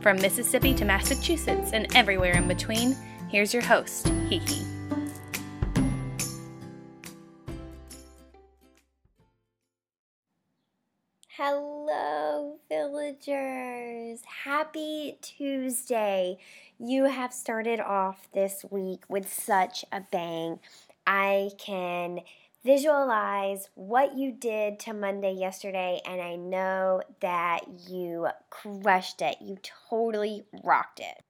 From Mississippi to Massachusetts and everywhere in between, here's your host, HeHe. Hello, villagers. Happy Tuesday. You have started off this week with such a bang. I can visualize what you did to Monday yesterday, and I know that you crushed it. You totally rocked it.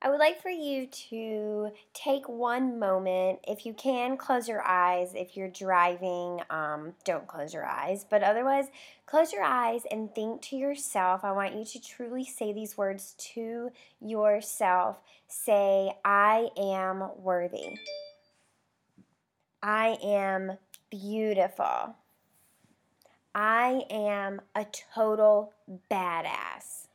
I would like for you to take one moment. If you can, close your eyes. If you're driving, um, don't close your eyes. But otherwise, close your eyes and think to yourself. I want you to truly say these words to yourself. Say, I am worthy. I am beautiful. I am a total badass.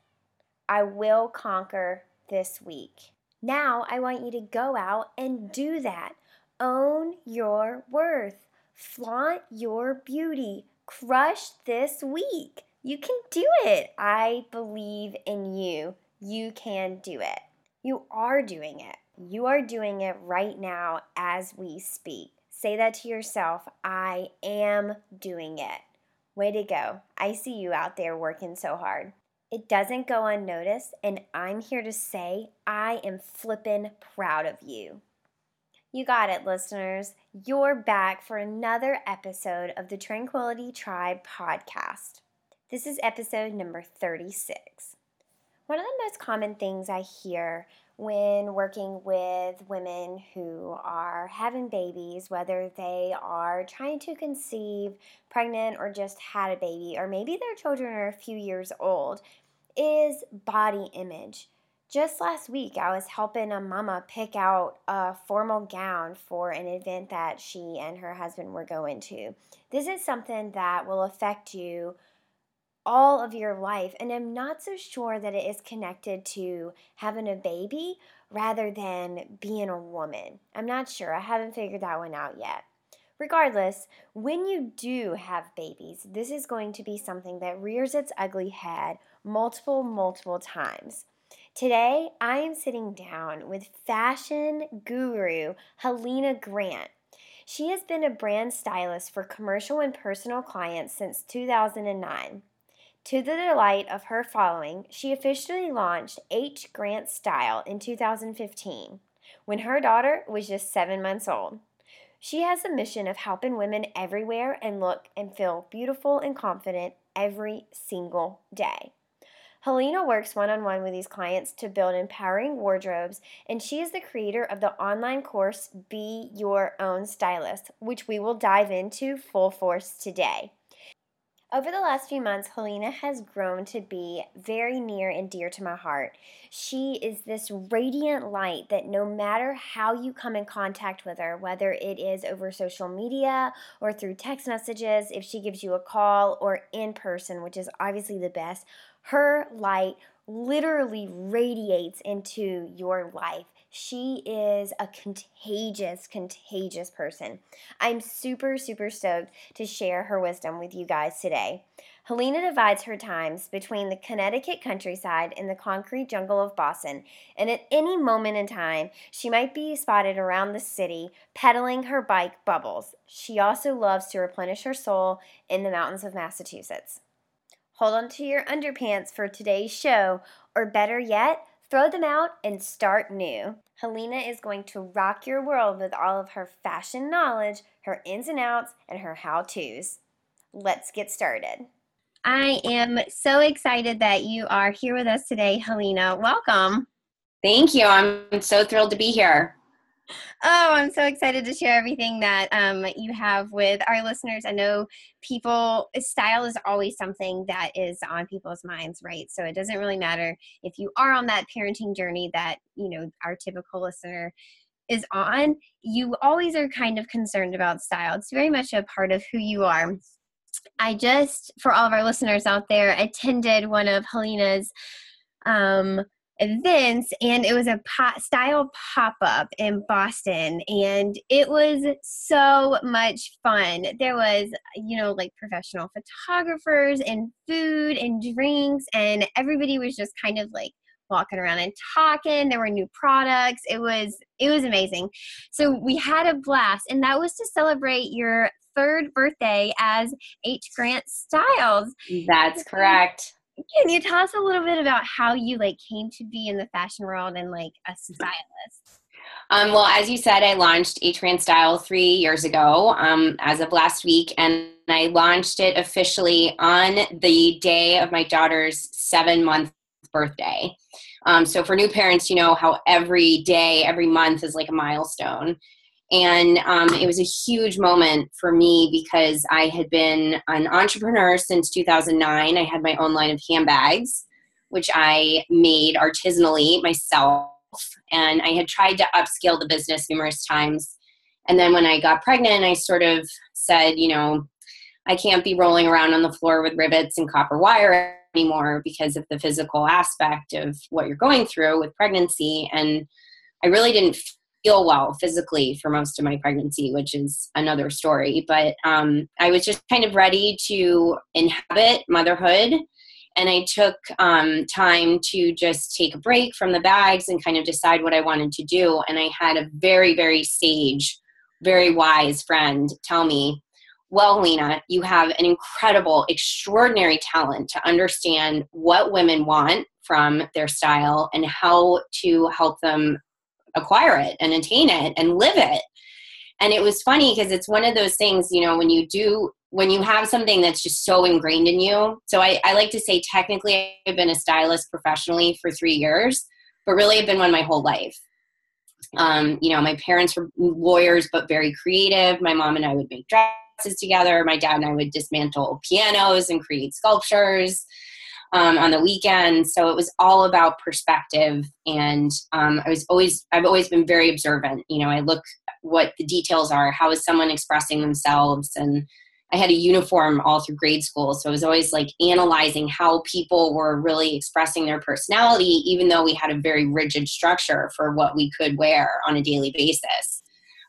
I will conquer this week. Now I want you to go out and do that. Own your worth. Flaunt your beauty. Crush this week. You can do it. I believe in you. You can do it. You are doing it. You are doing it right now as we speak. Say that to yourself I am doing it. Way to go. I see you out there working so hard. It doesn't go unnoticed, and I'm here to say I am flippin' proud of you. You got it, listeners. You're back for another episode of the Tranquility Tribe podcast. This is episode number 36. One of the most common things I hear when working with women who are having babies, whether they are trying to conceive, pregnant, or just had a baby, or maybe their children are a few years old, is body image. Just last week, I was helping a mama pick out a formal gown for an event that she and her husband were going to. This is something that will affect you all of your life. And I'm not so sure that it is connected to having a baby rather than being a woman. I'm not sure. I haven't figured that one out yet. Regardless, when you do have babies, this is going to be something that rears its ugly head multiple, multiple times. Today, I am sitting down with fashion guru Helena Grant. She has been a brand stylist for commercial and personal clients since 2009. To the delight of her following, she officially launched H. Grant Style in 2015 when her daughter was just seven months old. She has a mission of helping women everywhere and look and feel beautiful and confident every single day. Helena works one on one with these clients to build empowering wardrobes, and she is the creator of the online course Be Your Own Stylist, which we will dive into full force today. Over the last few months, Helena has grown to be very near and dear to my heart. She is this radiant light that no matter how you come in contact with her, whether it is over social media or through text messages, if she gives you a call or in person, which is obviously the best, her light literally radiates into your life. She is a contagious, contagious person. I'm super, super stoked to share her wisdom with you guys today. Helena divides her times between the Connecticut countryside and the concrete jungle of Boston, and at any moment in time, she might be spotted around the city pedaling her bike bubbles. She also loves to replenish her soul in the mountains of Massachusetts. Hold on to your underpants for today's show, or better yet, Throw them out and start new. Helena is going to rock your world with all of her fashion knowledge, her ins and outs, and her how to's. Let's get started. I am so excited that you are here with us today, Helena. Welcome. Thank you. I'm so thrilled to be here. Oh, I'm so excited to share everything that um, you have with our listeners. I know people, style is always something that is on people's minds, right? So it doesn't really matter if you are on that parenting journey that, you know, our typical listener is on, you always are kind of concerned about style. It's very much a part of who you are. I just, for all of our listeners out there, attended one of Helena's um, events and it was a pop, style pop-up in boston and it was so much fun. There was you know like professional photographers and food and drinks and everybody was just kind of like walking around and talking. There were new products. It was it was amazing. So we had a blast and that was to celebrate your third birthday as h. Grant styles. That's correct can you tell us a little bit about how you like came to be in the fashion world and like a stylist? Um, well, as you said, I launched Grant Style three years ago um, as of last week, and I launched it officially on the day of my daughter's seven month birthday. Um, so for new parents, you know how every day, every month is like a milestone. And um, it was a huge moment for me because I had been an entrepreneur since 2009. I had my own line of handbags, which I made artisanally myself. And I had tried to upscale the business numerous times. And then when I got pregnant, I sort of said, you know, I can't be rolling around on the floor with rivets and copper wire anymore because of the physical aspect of what you're going through with pregnancy. And I really didn't feel well physically for most of my pregnancy, which is another story. But um, I was just kind of ready to inhabit motherhood. And I took um, time to just take a break from the bags and kind of decide what I wanted to do. And I had a very, very sage, very wise friend tell me, well, Lena, you have an incredible, extraordinary talent to understand what women want from their style and how to help them acquire it and attain it and live it. And it was funny because it's one of those things you know when you do when you have something that's just so ingrained in you. So I, I like to say technically i've been a stylist professionally for three years but really i've been one my whole life. Um, you know my parents were lawyers but very creative. My mom and i would make dresses together. My dad and i would dismantle pianos and create sculptures um, on the weekend. So it was all about perspective. And um, I was always, I've always been very observant. You know, I look what the details are. How is someone expressing themselves? And I had a uniform all through grade school. So I was always like analyzing how people were really expressing their personality, even though we had a very rigid structure for what we could wear on a daily basis.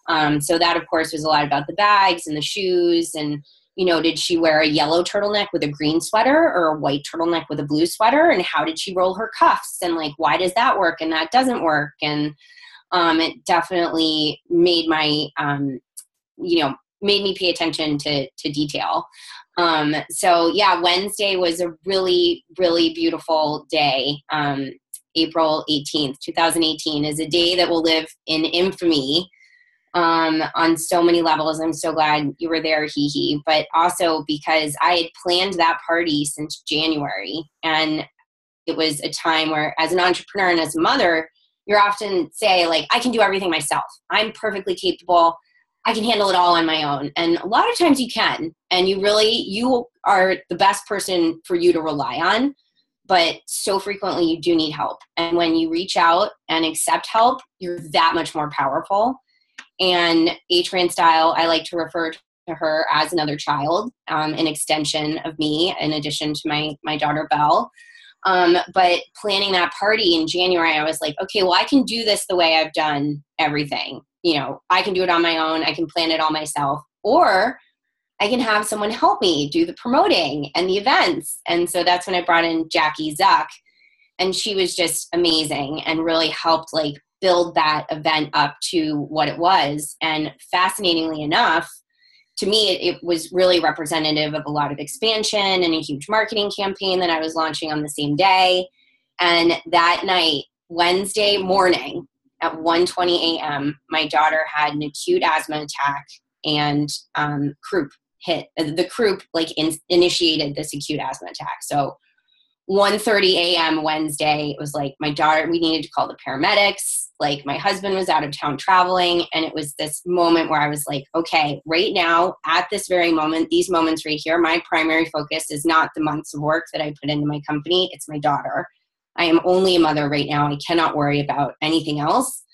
Um, so that, of course, was a lot about the bags and the shoes and you know, did she wear a yellow turtleneck with a green sweater or a white turtleneck with a blue sweater? And how did she roll her cuffs? And like, why does that work and that doesn't work? And um, it definitely made my, um, you know, made me pay attention to, to detail. Um, so yeah, Wednesday was a really, really beautiful day. Um, April 18th, 2018 is a day that will live in infamy um, on so many levels. I'm so glad you were there, hee hee. But also because I had planned that party since January. And it was a time where, as an entrepreneur and as a mother, you're often say, like, I can do everything myself. I'm perfectly capable. I can handle it all on my own. And a lot of times you can. And you really, you are the best person for you to rely on. But so frequently you do need help. And when you reach out and accept help, you're that much more powerful and Grant Style, I like to refer to her as another child, um, an extension of me, in addition to my my daughter Belle. Um, but planning that party in January, I was like, okay, well, I can do this the way I've done everything. You know, I can do it on my own. I can plan it all myself, or I can have someone help me do the promoting and the events. And so that's when I brought in Jackie Zuck, and she was just amazing and really helped like build that event up to what it was. And fascinatingly enough, to me, it, was really representative of a lot of expansion and a huge marketing campaign that I was launching on the same day. And that night, Wednesday morning at 1:20 a.m., my daughter had an acute asthma attack, and um, croup hit. The croup like in, initiated this acute asthma attack. So 1.30 a.m wednesday it was like my daughter we needed to call the paramedics. Like my husband was out of town traveling and it was this moment where i was like okay right now at this very moment these moments right here my primary focus is not the months of work that i put into my company it's my daughter. I am only a mother right now i cannot worry about anything else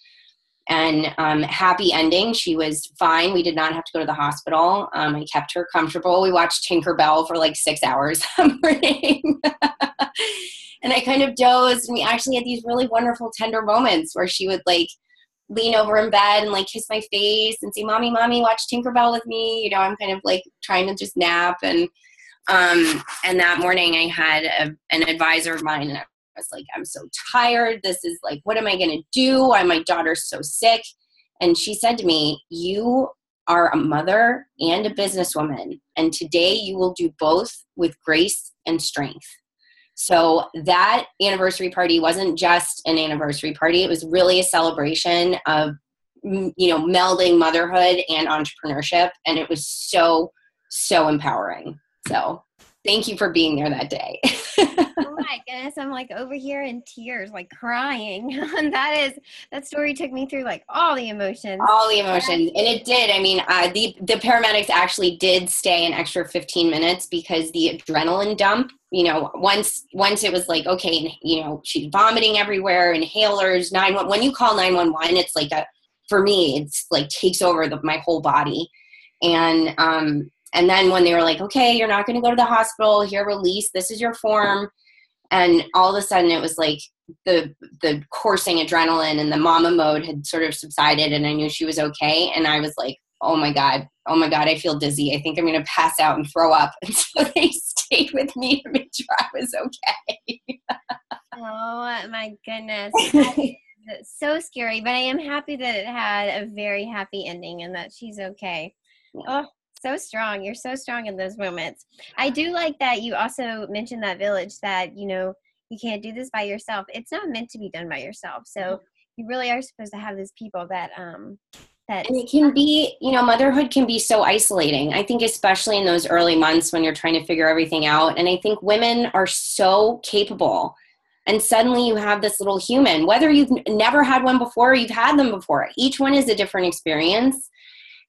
and um, happy ending. She was fine. We did not have to go to the hospital. Um, I kept her comfortable. We watched Tinkerbell for like six hours and I kind of dozed, and we actually had these really wonderful, tender moments where she would like lean over in bed and like kiss my face and say, "Mommy, mommy, watch Tinkerbell with me." You know, I'm kind of like trying to just nap and um and that morning I had a, an advisor of mine and I was like, I'm so tired. This is like, what am I going to do? Why my daughter's so sick? And she said to me, You are a mother and a businesswoman. And today you will do both with grace and strength. So that anniversary party wasn't just an anniversary party, it was really a celebration of you know melding motherhood and entrepreneurship and it was so so empowering so thank you for being there that day oh my goodness, I'm like over here in tears, like crying. and that is that story took me through like all the emotions. All the emotions, and it did. I mean, uh, the the paramedics actually did stay an extra 15 minutes because the adrenaline dump. You know, once once it was like okay, you know, she's vomiting everywhere, inhalers, nine one. When you call 911, it's like a for me, it's like takes over the, my whole body, and um, and then when they were like, okay, you're not going to go to the hospital, here, release, this is your form. And all of a sudden it was like the the coursing adrenaline and the mama mode had sort of subsided and i knew she was okay. And i was like oh my god oh my god i feel dizzy. I think i'm going to pass out and throw up. And so they stayed with me to make sure i was okay. Oh my goodness. So scary but i am happy that it had a very happy ending and that she's okay. Yeah. oh so strong. You're so strong in those moments. I do like that you also mentioned that village that, you know, you can't do this by yourself. It's not meant to be done by yourself. So mm-hmm. you really are supposed to have those people that um that and it can be, you know, motherhood can be so isolating. I think especially in those early months when you're trying to figure everything out. And I think women are so capable and suddenly you have this little human whether you've never had one before or you've had them before each one is a different experience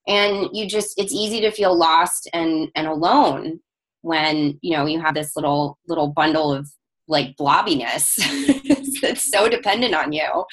and you just it's easy to feel lost and and alone when you know you have this little little bundle of like blobbiness that's so dependent on you.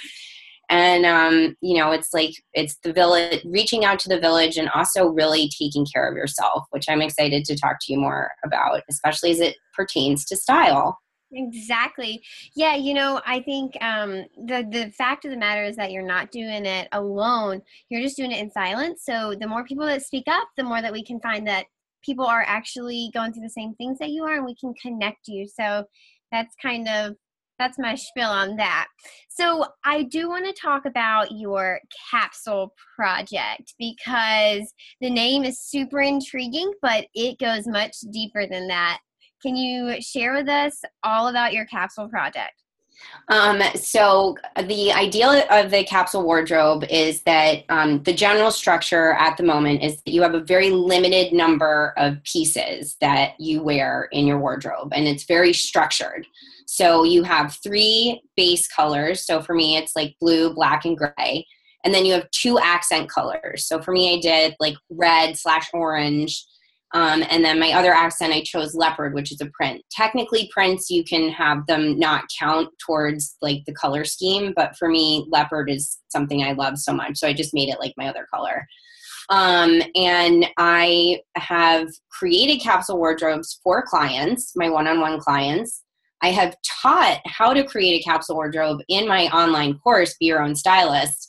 And um, you know it's like it's the village reaching out to the village and also really taking care of yourself which i'm excited to talk to you more about especially as it pertains to style Exactly. Yeah, you know, I think um, the the fact of the matter is that you're not doing it alone. You're just doing it in silence. So the more people that speak up, the more that we can find that people are actually going through the same things that you are, and we can connect you. So that's kind of that's my spiel on that. So I do want to talk about your capsule project because the name is super intriguing, but it goes much deeper than that. Can you share with us all about your capsule project? Um, so the idea of the capsule wardrobe is that um, the general structure at the moment is that you have a very limited number of pieces that you wear in your wardrobe, and it's very structured. So you have three base colors. So for me, it's like blue, black, and gray. And then you have two accent colors. So for me, I did like red slash orange um, and then my other accent, I chose leopard, which is a print. Technically, prints you can have them not count towards like the color scheme, but for me, leopard is something I love so much, so I just made it like my other color. Um, and I have created capsule wardrobes for clients, my one-on-one clients. I have taught how to create a capsule wardrobe in my online course, Be Your Own Stylist.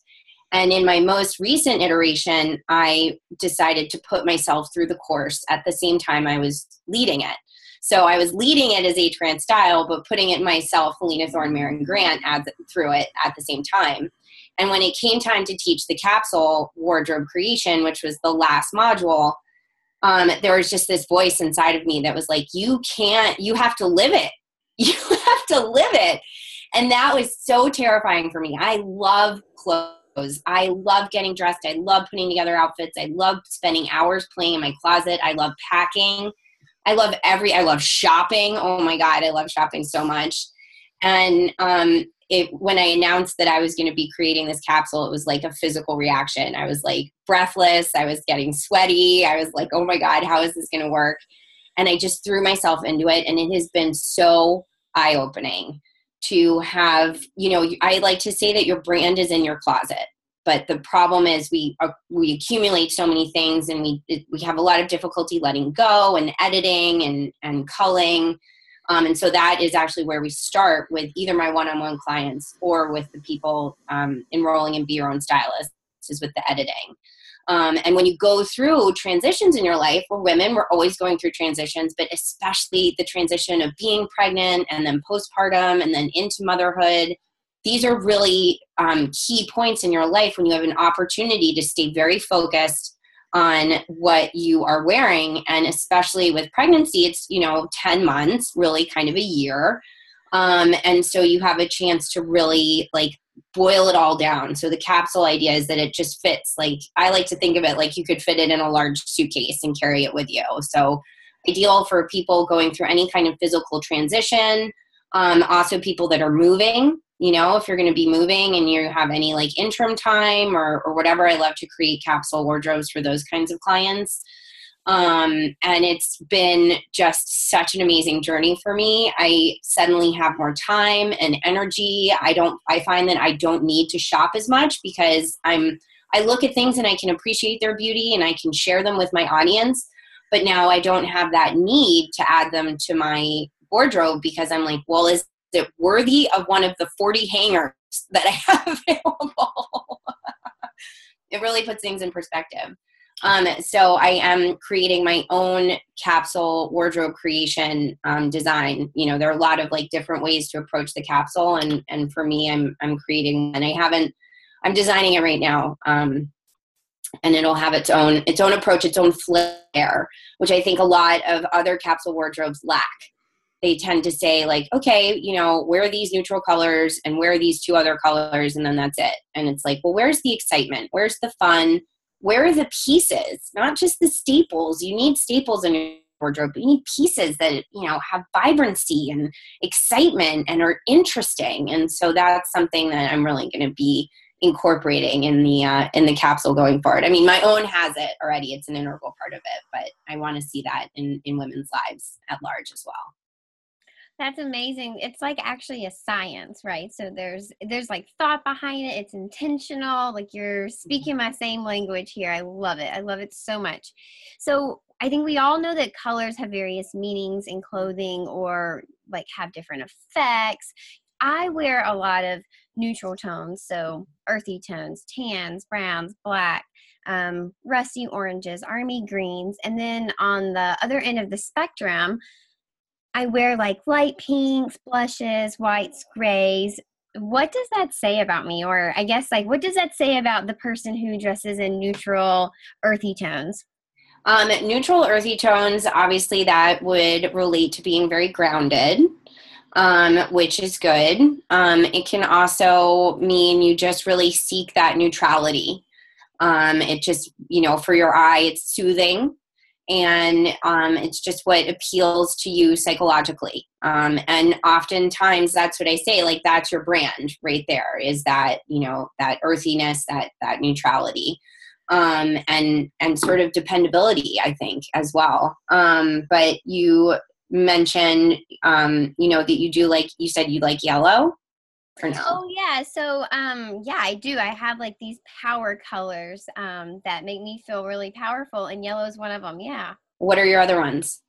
And in my most recent iteration, I decided to put myself through the course at the same time I was leading it. So I was leading it as H. Grant Style, but putting it myself, Helena Thorne Marin Grant, as, through it at the same time. And when it came time to teach the capsule wardrobe creation, which was the last module, um, there was just this voice inside of me that was like, You can't, you have to live it. You have to live it. And that was so terrifying for me. I love clothes I love getting dressed. I love putting together outfits. I love spending hours playing in my closet. I love packing. I love every, I love shopping. Oh my God, I love shopping so much. And um, it, when I announced that I was going to be creating this capsule, it was like a physical reaction. I was like breathless. I was getting sweaty. I was like, oh my God, how is this going to work? And I just threw myself into it. And it has been so eye opening to have, you know, I like to say that your brand is in your closet. But the problem is we uh, we accumulate so many things, and we we have a lot of difficulty letting go and editing and and culling um, and so that is actually where we start with either my one-on-one clients or with the people um, enrolling in Be Your Own Stylist, is with the editing. Um, and when you go through transitions in your life, we're women, we're always going through transitions, but especially the transition of being pregnant and then postpartum and then into motherhood. These are really um, key points in your life when you have an opportunity to stay very focused on what you are wearing and especially with pregnancy it's you know 10 months really kind of a year um, and so you have a chance to really like boil it all down. So the capsule idea is that it just fits like i like to think of it like you could fit it in a large suitcase and carry it with you. So ideal for people going through any kind of physical transition um, also people that are moving you know if you're going to be moving and you have any like interim time or, or whatever i love to create capsule wardrobes for those kinds of clients um, and it's been just such an amazing journey for me i suddenly have more time and energy i don't i find that i don't need to shop as much because i'm i look at things and i can appreciate their beauty and i can share them with my audience but now i don't have that need to add them to my wardrobe because i'm like well is it worthy of one of the 40 hangers that I have available? it really puts things in perspective. Um, so I am creating my own capsule wardrobe creation um, design. You know, there are a lot of like different ways to approach the capsule, and and for me, I'm I'm creating, and I haven't. I'm designing it right now, um, and it'll have its own its own approach, its own flair, which I think a lot of other capsule wardrobes lack they tend to say like okay you know wear these neutral colors and wear these two other colors and then that's it and it's like well where's the excitement where's the fun where are the pieces? Not just the staples. You need staples in your wardrobe but you need pieces that you know have vibrancy and excitement and are interesting. And so that's something that i'm really going to be incorporating in the uh, in the capsule going forward. I mean my own has it already. It's an integral part of it but i want to see that in in women's lives at large as well that's amazing. It's like actually a science, right? So there's there's like thought behind it. It's intentional. Like you're speaking my same language here. I love it. I love it so much. So I think we all know that colors have various meanings in clothing or like have different effects. I wear a lot of neutral tones, so earthy tones, tans, browns, black, um, rusty oranges, army greens, and then on the other end of the spectrum, I wear like light pinks, blushes, whites, grays. What does that say about me? Or I guess, like, what does that say about the person who dresses in neutral, earthy tones? Um, neutral, earthy tones, obviously, that would relate to being very grounded, um, which is good. Um, it can also mean you just really seek that neutrality. Um, it just, you know, for your eye, it's soothing and um, it's just what appeals to you psychologically um, and oftentimes that's what i say like that's your brand right there is that you know that earthiness that that neutrality um, and and sort of dependability i think as well um, but you mentioned um, you know that you do like you said you like yellow? Oh yeah, so um yeah, I do. I have like these power colors um that make me feel really powerful and yellow is one of them. Yeah. What are your other ones?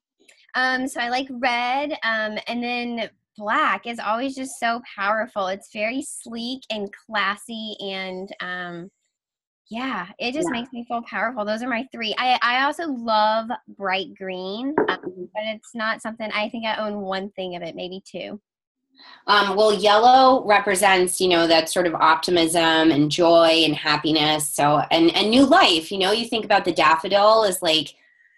Um so I like red um and then black is always just so powerful. It's very sleek and classy and um yeah, it just yeah. makes me feel powerful. Those are my three. I, I also love bright green, um, but it's not something I think I own one thing of it, maybe two. Um, well, yellow represents, you know, that sort of optimism and joy and happiness. So, and and new life. You know, you think about the daffodil is like,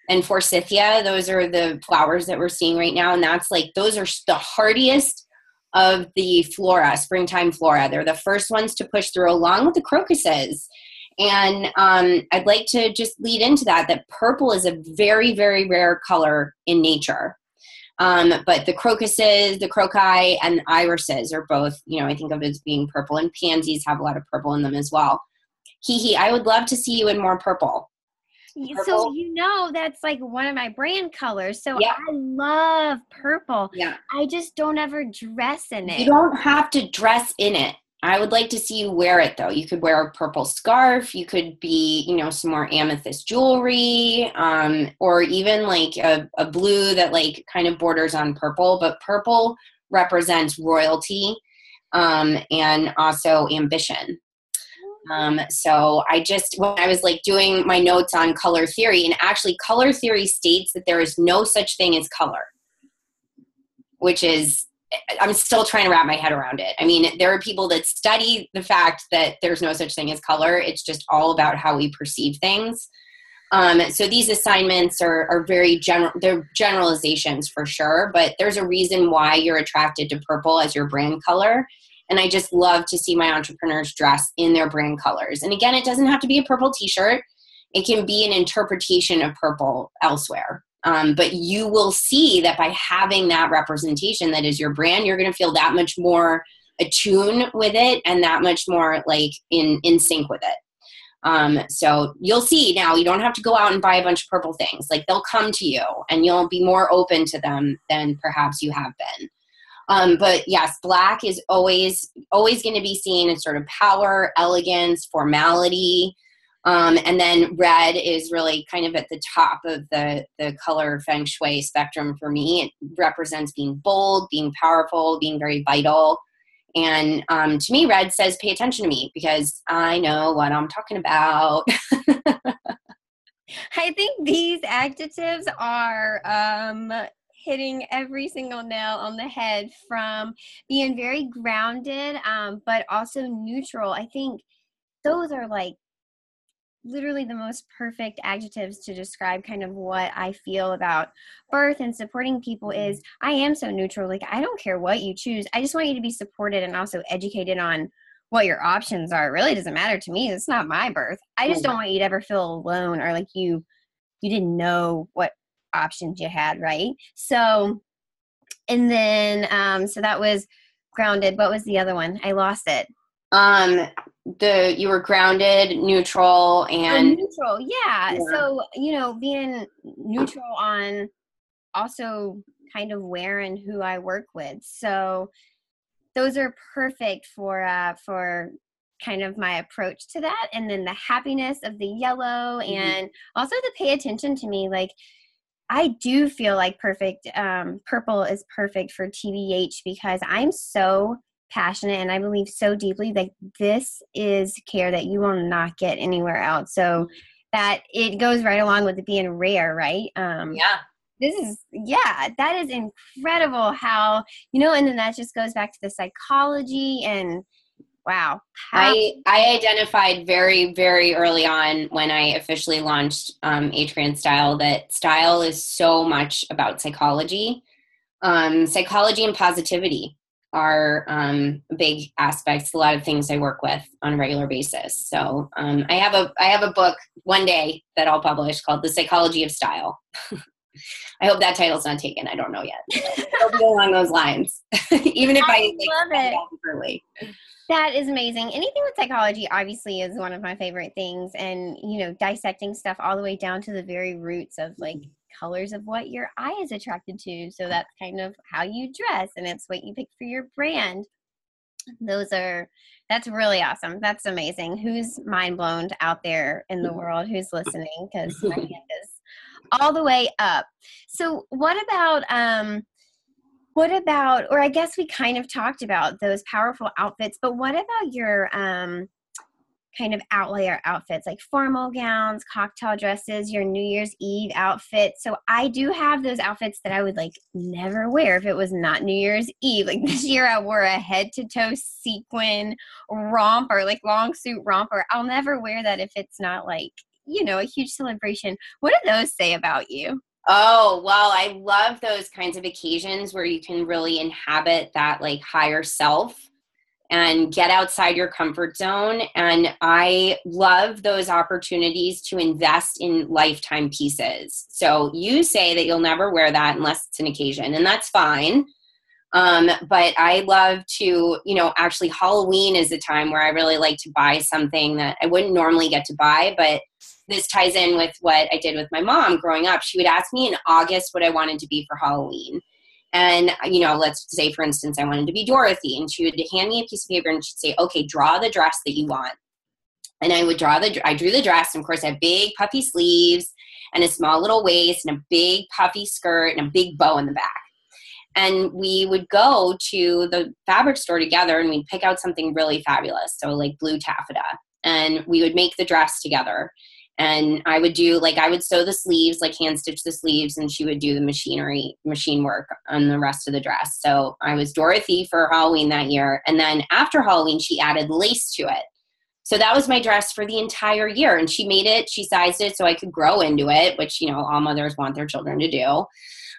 and forsythia. Those are the flowers that we're seeing right now, and that's like those are the hardiest of the flora, springtime flora. They're the first ones to push through, along with the crocuses. And um, I'd like to just lead into that that purple is a very, very rare color in nature. Um, but the crocuses, the croci, and irises are both, you know, I think of as being purple, and pansies have a lot of purple in them as well. Hee hee, I would love to see you in more purple. Purple. So you know that's like one of my brand colors. So yeah. I love purple. Yeah. I just don't ever dress in it. You don't have to dress in it. I would like to see you wear it though. You could wear a purple scarf. You could be, you know, some more amethyst jewelry, um, or even like a, a blue that like kind of borders on purple. But purple represents royalty um, and also ambition. Um, so I just, when I was like doing my notes on color theory, and actually, color theory states that there is no such thing as color, which is I'm still trying to wrap my head around it. I mean, there are people that study the fact that there's no such thing as color. It's just all about how we perceive things. Um, so these assignments are, are very general, they're generalizations for sure, but there's a reason why you're attracted to purple as your brand color. And I just love to see my entrepreneurs dress in their brand colors. And again, it doesn't have to be a purple t shirt, it can be an interpretation of purple elsewhere. Um, but you will see that by having that representation that is your brand, you're going to feel that much more attuned with it and that much more like in in sync with it. Um, so you'll see now you don't have to go out and buy a bunch of purple things. Like they'll come to you and you'll be more open to them than perhaps you have been. Um, but yes, black is always always going to be seen as sort of power, elegance, formality. Um, and then red is really kind of at the top of the, the color feng shui spectrum for me. It represents being bold, being powerful, being very vital. And um, to me, red says, pay attention to me because I know what I'm talking about. I think these adjectives are um, hitting every single nail on the head from being very grounded, um, but also neutral. I think those are like literally the most perfect adjectives to describe kind of what I feel about birth and supporting people is mm-hmm. I am so neutral. Like, I don't care what you choose. I just want you to be supported and also educated on what your options are. It really doesn't matter to me. It's not my birth. I just don't want you to ever feel alone or like you you didn't know what options you had, right? So and then um so that was grounded. What was the other one? I lost it. Um the you were grounded, neutral, oh, and oh, neutral. Yeah. yeah. So you know, being neutral on also kind of where and who I work with. So those are perfect for uh, for kind of my approach to that and then the happiness of the yellow mm-hmm. and also the pay attention to me like i do feel like perfect um, purple is perfect for tbh because i'm so passionate and I believe so deeply that this is care that you will not get anywhere else. So that it goes right along with it being rare, right? Um, yeah. This is, yeah, that is incredible how, you know, and then that just goes back to the psychology and wow. I, I identified very, very early on when I officially launched um, H. Grant Style that style is so much about psychology, um, psychology and positivity are um, big aspects. A lot of things I work with on a regular basis. So um, I have a I have a book one day that I'll publish called The Psychology of Style. I hope that title's not taken. I don't know yet. It'll be along those lines, even if I, I like, love it. That is amazing. Anything with psychology obviously is one of my favorite things, and you know, dissecting stuff all the way down to the very roots of like colors of what your eye is attracted to. So that's kind of how you dress and it's what you pick for your brand. Those are that's really awesome. That's amazing. Who's mind blown out there in the world who's listening? Because my hand is all the way up. So what about um what about or I guess we kind of talked about those powerful outfits, but what about your um kind of outlier outfits like formal gowns, cocktail dresses, your New Year's Eve outfit. So I do have those outfits that I would like never wear if it was not New Year's Eve. Like this year I wore a head to toe sequin romper, like long suit romper. I'll never wear that if it's not like, you know, a huge celebration. What do those say about you? Oh, well, I love those kinds of occasions where you can really inhabit that like higher self and get outside your comfort zone. And I love those opportunities to invest in lifetime pieces. So you say that you'll never wear that unless it's an occasion, and that's fine. Um, but I love to, you know, actually, Halloween is a time where I really like to buy something that I wouldn't normally get to buy, but this ties in with what I did with my mom growing up. She would ask me in August what I wanted to be for Halloween. And, you know, let's say, for instance, I wanted to be Dorothy, and she would hand me a piece of paper and she'd say, okay, draw the dress that you want. And I would draw the, I drew the dress, and of course, I had big puffy sleeves and a small little waist and a big puffy skirt and a big bow in the back. And we would go to the fabric store together and we'd pick out something really fabulous. So, like blue taffeta. And we would make the dress together and i would do like i would sew the sleeves like hand stitch the sleeves and she would do the machinery machine work on the rest of the dress. So i was dorothy for halloween that year. And then after halloween she added lace to it. So that was my dress for the entire year. And she made it she sized it so i could grow into it which you know all mothers want their children to do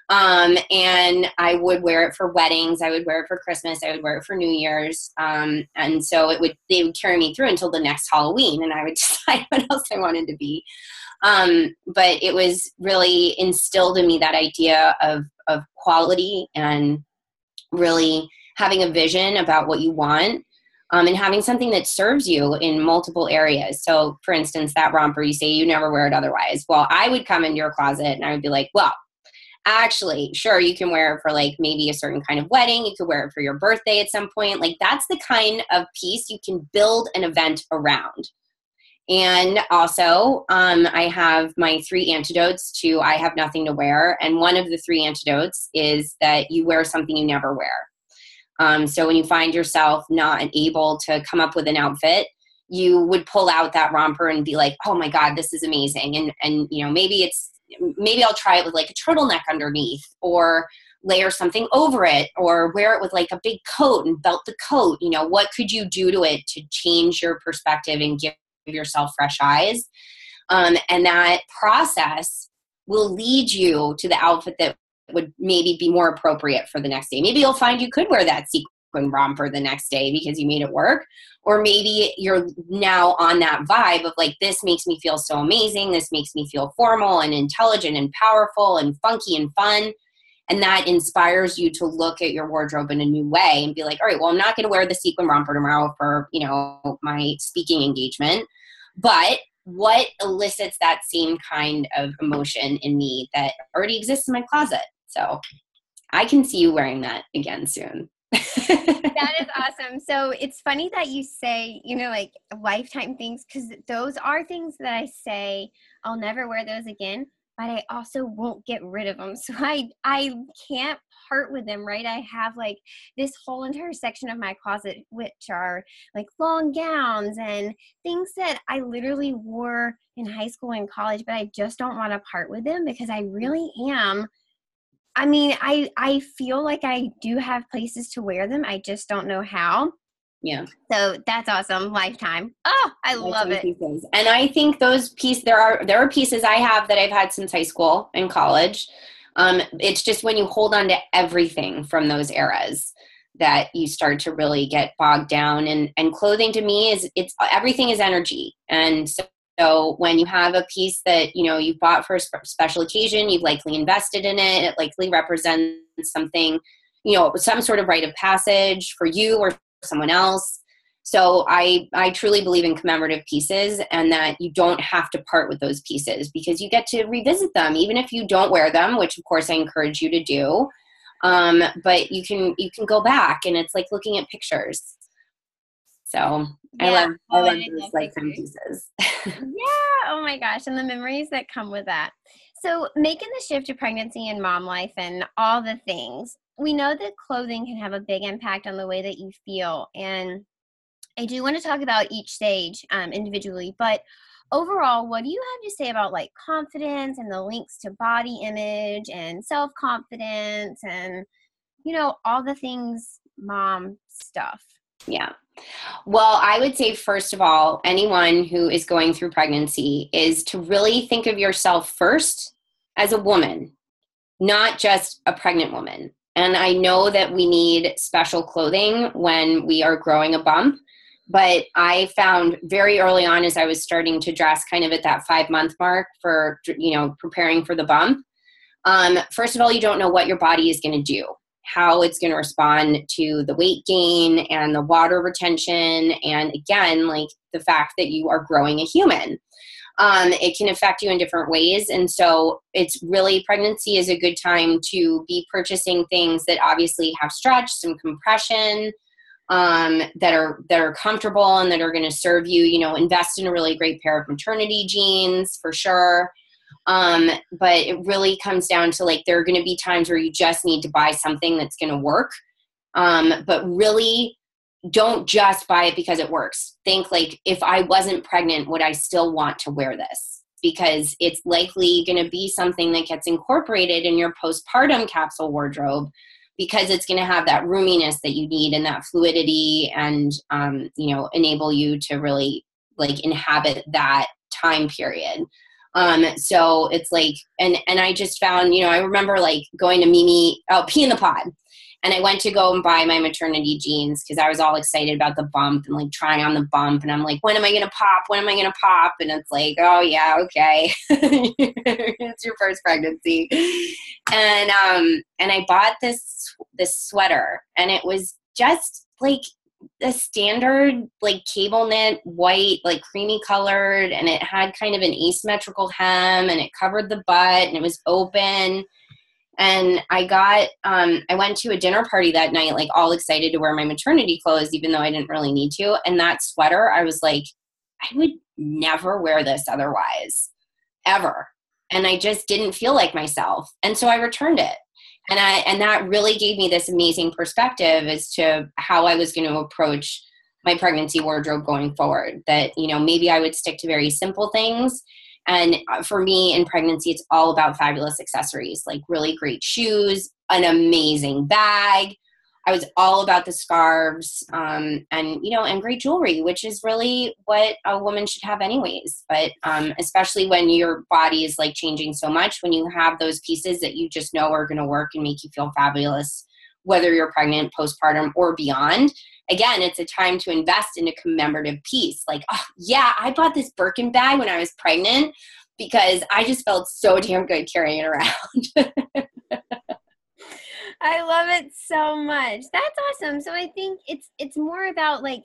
um, and I would wear it for weddings. I would wear it for Christmas. I would wear it for New Year's. Um, and so it would they would carry me through until the next Halloween, and I would decide what else I wanted to be. Um, but it was really instilled in me that idea of of quality and really having a vision about what you want. Um, and having something that serves you in multiple areas. So, for instance, that romper, you say you never wear it otherwise. Well, I would come into your closet and I would be like, well, actually sure you can wear it for like maybe a certain kind of wedding you could wear it for your birthday at some point like that's the kind of piece you can build an event around. And also um, i have my three antidotes to i have nothing to wear and one of the three antidotes is that you wear something you never wear. Um, so when you find yourself not able to come up with an outfit you would pull out that romper and be like oh my god this is amazing. And and you know maybe it's maybe I'll try it with like a turtleneck underneath or layer something over it or wear it with like a big coat and belt the coat. You know, what could you do to it to change your perspective and give yourself fresh eyes? Um, and that process will lead you to the outfit that would maybe be more appropriate for the next day. Maybe you'll find you could wear that sequin romper the next day because you made it work. Or maybe you're now on that vibe of like this makes me feel so amazing. This makes me feel formal and intelligent and powerful and funky and fun. And that inspires you to look at your wardrobe in a new way and be like all right well i'm not going to wear the sequin romper tomorrow for you know my speaking engagement. But what elicits that same kind of emotion in me that already exists in my closet? So i can see you wearing that again soon that is awesome. So it's funny that you say, you know, like lifetime things, because those are things that I say, I'll never wear those again, but I also won't get rid of them. So I I can't part with them, right? I have like this whole entire section of my closet which are like long gowns and things that I literally wore in high school and college, but I just don't want to part with them because I really am I mean, I I feel like I do have places to wear them. I just don't know how. Yeah. So that's awesome. Lifetime. Oh, I love it. Pieces. And I think those pieces there are there are pieces I have that I've had since high school and college. Um, it's just when you hold on to everything from those eras that you start to really get bogged down and and clothing to me is it's everything is energy and so so when you have a piece that you know you bought for a special occasion, you've likely invested in it. It likely represents something, you know, some sort of rite of passage for you or someone else. So I I truly believe in commemorative pieces and that you don't have to part with those pieces because you get to revisit them even if you don't wear them, which of course I encourage you to do. Um, but you can you can go back and it's like looking at pictures. So I love I love oh, those lifetime pieces. yeah. Oh my gosh. And the memories that come with that. So making the shift to pregnancy and mom life and all the things, we know that clothing can have a big impact on the way that you feel. And I do want to talk about each stage um, individually, but overall, what do you have to say about like confidence and the links to body image and self confidence and, you know, all the things mom stuff? Yeah. Well, I would say, first of all, anyone who is going through pregnancy is to really think of yourself first as a woman, not just a pregnant woman. And I know that we need special clothing when we are growing a bump. But I found very early on as I was starting to dress kind of at that five month mark for, you know, preparing for the bump. Um, first of all, you don't know what your body is going to do, how it's going to respond to the weight gain and the water retention. And again, like the fact that you are growing a human um, it can affect you in different ways. And so it's really pregnancy is a good time to be purchasing things that obviously have stretch, some compression, um, that are that are comfortable and that are going to serve you. You know, invest in a really great pair of maternity jeans for sure. Um, but it really comes down to like there are going to be times where you just need to buy something that's going to work. Um, but really don't just buy it because it works. Think like, if I wasn't pregnant, would I still want to wear this? Because it's likely going to be something that gets incorporated in your postpartum capsule wardrobe because it's going to have that roominess that you need and that fluidity and, um, you know, enable you to really like inhabit that time period. Um, so it's like, and, and I just found, you know, I remember like going to Mimi, oh, Pea in the Pod and I went to go and buy my maternity jeans because I was all excited about the bump and like trying on the bump. And I'm like, when am I going to pop? When am I going to pop? And it's like, oh, yeah, okay. it's your first pregnancy. And, um, and I bought this, this sweater and it was just like the standard like cable knit white like creamy colored and it had kind of an asymmetrical hem and it covered the butt and it was open. And i got um, i went to a dinner party that night like all excited to wear my maternity clothes even though i didn't really need to. And that sweater i was like i would never wear this otherwise ever. And i just didn't feel like myself. And so i returned it and i and that really gave me this amazing perspective as to how i was going to approach my pregnancy wardrobe going forward that you know maybe i would stick to very simple things and uh, for me in pregnancy, it's all about fabulous accessories like really great shoes, an amazing bag. I was all about the scarves um, and, you know, and great jewelry, which is really what a woman should have, anyways. But um, especially when your body is like changing so much, when you have those pieces that you just know are going to work and make you feel fabulous, whether you're pregnant, postpartum, or beyond, again, it's a time to invest in a commemorative piece. Like, oh, yeah, I bought this Birkin bag when I was pregnant because I just felt so damn good carrying it around. I love it so much. That's awesome. So I think it's it's more about like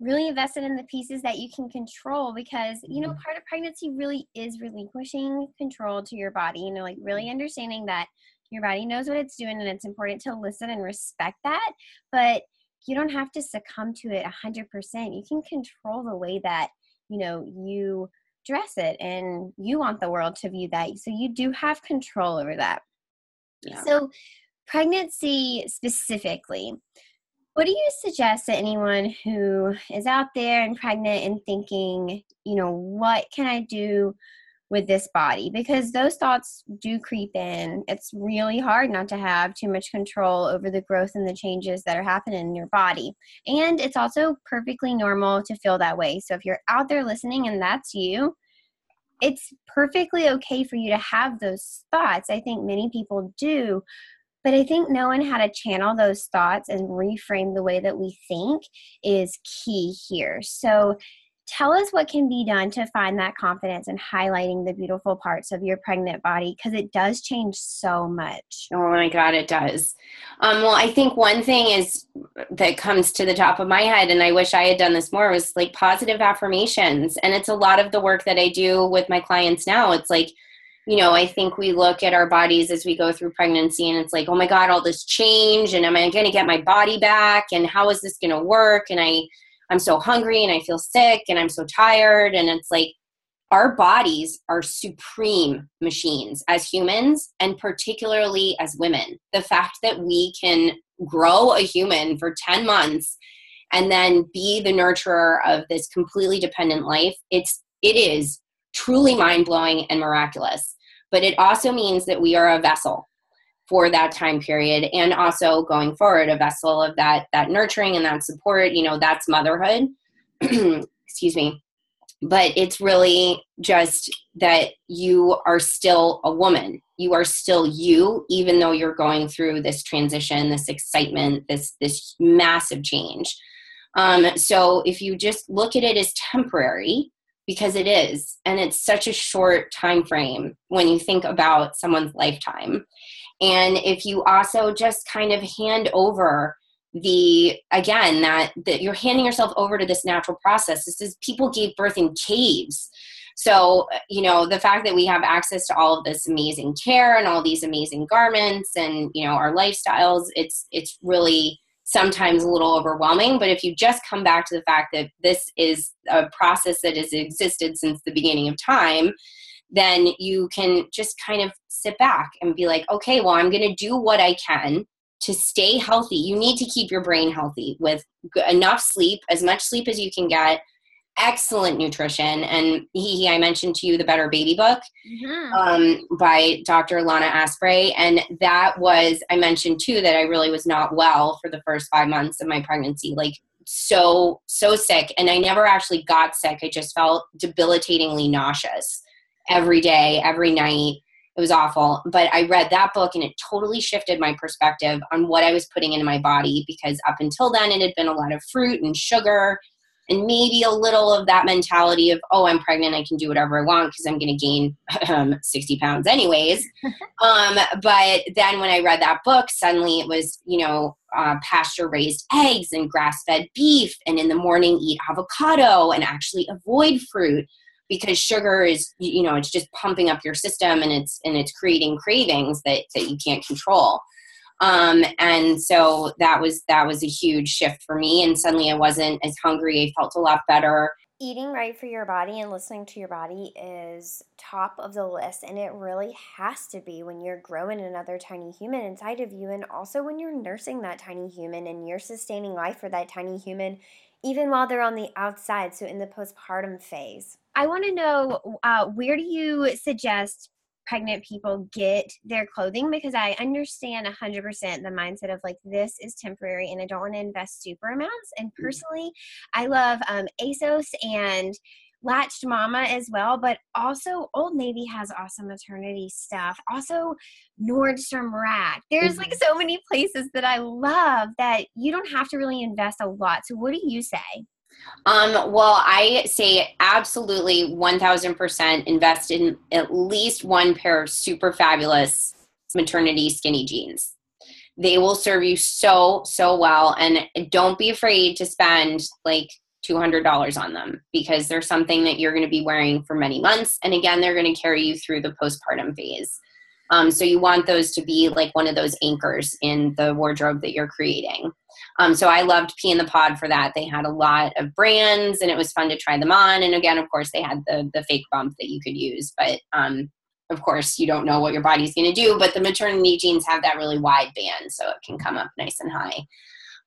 really invested in the pieces that you can control because you know mm-hmm. part of pregnancy really is relinquishing control to your body you know like really understanding that your body knows what it's doing and it's important to listen and respect that but you don't have to succumb to it 100% you can control the way that you know you dress it and you want the world to view that so you do have control over that yeah. so pregnancy specifically what do you suggest to anyone who is out there and pregnant and thinking you know what can i do with this body because those thoughts do creep in. It's really hard not to have too much control over the growth and the changes that are happening in your body. And it's also perfectly normal to feel that way. So if you're out there listening and that's you, it's perfectly okay for you to have those thoughts. I think many people do. But I think knowing how to channel those thoughts and reframe the way that we think is key here. So, tell us what can be done to find that confidence and highlighting the beautiful parts of your pregnant body because it does change so much. Oh my god it does. Um, well i think one thing is that comes to the top of my head and i wish i had done this more was like positive affirmations. And it's a lot of the work that i do with my clients now. It's like you know, I think we look at our bodies as we go through pregnancy and it's like, oh my God, all this change and am I going to get my body back and how is this going to work? And I, I'm so hungry and I feel sick and I'm so tired. And it's like our bodies are supreme machines as humans and particularly as women. The fact that we can grow a human for 10 months and then be the nurturer of this completely dependent life, it's it is truly mind-blowing and miraculous. But it also means that we are a vessel for that time period and also going forward a vessel of that that nurturing and that support you know that's motherhood. Excuse me. But it's really just that you are still a woman. You are still you even though you're going through this transition this excitement this this massive change. Um, so if you just look at it as temporary because it is and it's such a short time frame when you think about someone's lifetime. And if you also just kind of hand over the again that that you're handing yourself over to this natural process. This is people gave birth in caves. So you know the fact that we have access to all of this amazing care and all these amazing garments and you know our lifestyles it's it's really sometimes a little overwhelming. But if you just come back to the fact that this is a process that has existed since the beginning of time, then you can just kind of sit back and be like, okay, well, I'm going to do what I can to stay healthy. You need to keep your brain healthy with enough sleep, as much sleep as you can get, excellent nutrition. And he, I mentioned to you the Better Baby book mm-hmm. um, by Dr. Lana Asprey. And that was, I mentioned too, that I really was not well for the first five months of my pregnancy. Like, so, so sick. And I never actually got sick. I just felt debilitatingly nauseous every day, every night. It was awful. But I read that book and it totally shifted my perspective on what I was putting into my body because up until then it had been a lot of fruit and sugar and maybe a little of that mentality of oh i'm pregnant i can do whatever i want because i'm going to gain um, 60 pounds anyways. Um, but then when i read that book suddenly it was you know uh, pasture raised eggs and grass fed beef and in the morning eat avocado and actually avoid fruit because sugar is you know it's just pumping up your system and it's and it's creating cravings that that you can't control um, and so that was that was a huge shift for me and suddenly i wasn't as hungry. I felt a lot better. Eating right for your body and listening to your body is top of the list and it really has to be when you're growing another tiny human inside of you and also when you're nursing that tiny human and you're sustaining life for that tiny human even while they're on the outside so in the postpartum phase. I want to know uh, where do you suggest pregnant people get their clothing because I understand 100% the mindset of like, this is temporary and I don't want to invest super amounts. And mm. personally, I love um, ASOS and Latched Mama as well, but also Old Navy has awesome maternity stuff. Also, Nordstrom Rack. There's mm-hmm. like so many places that I love that you don't have to really invest a lot. So, what do you say? Um, well, I say absolutely 1000% invest in at least one pair of super fabulous maternity skinny jeans. They will serve you so, so well. And don't be afraid to spend like $200 on them because they're something that you're going to be wearing for many months. And again, they're going to carry you through the postpartum phase. Um, so you want those to be like one of those anchors in the wardrobe that you're creating. Um, so I loved Pea in the Pod for that. They had a lot of brands and it was fun to try them on. And again, of course, they had the the fake bump that you could use, but um, of course, you don't know what your body's going to do. But the maternity jeans have that really wide band, so it can come up nice and high.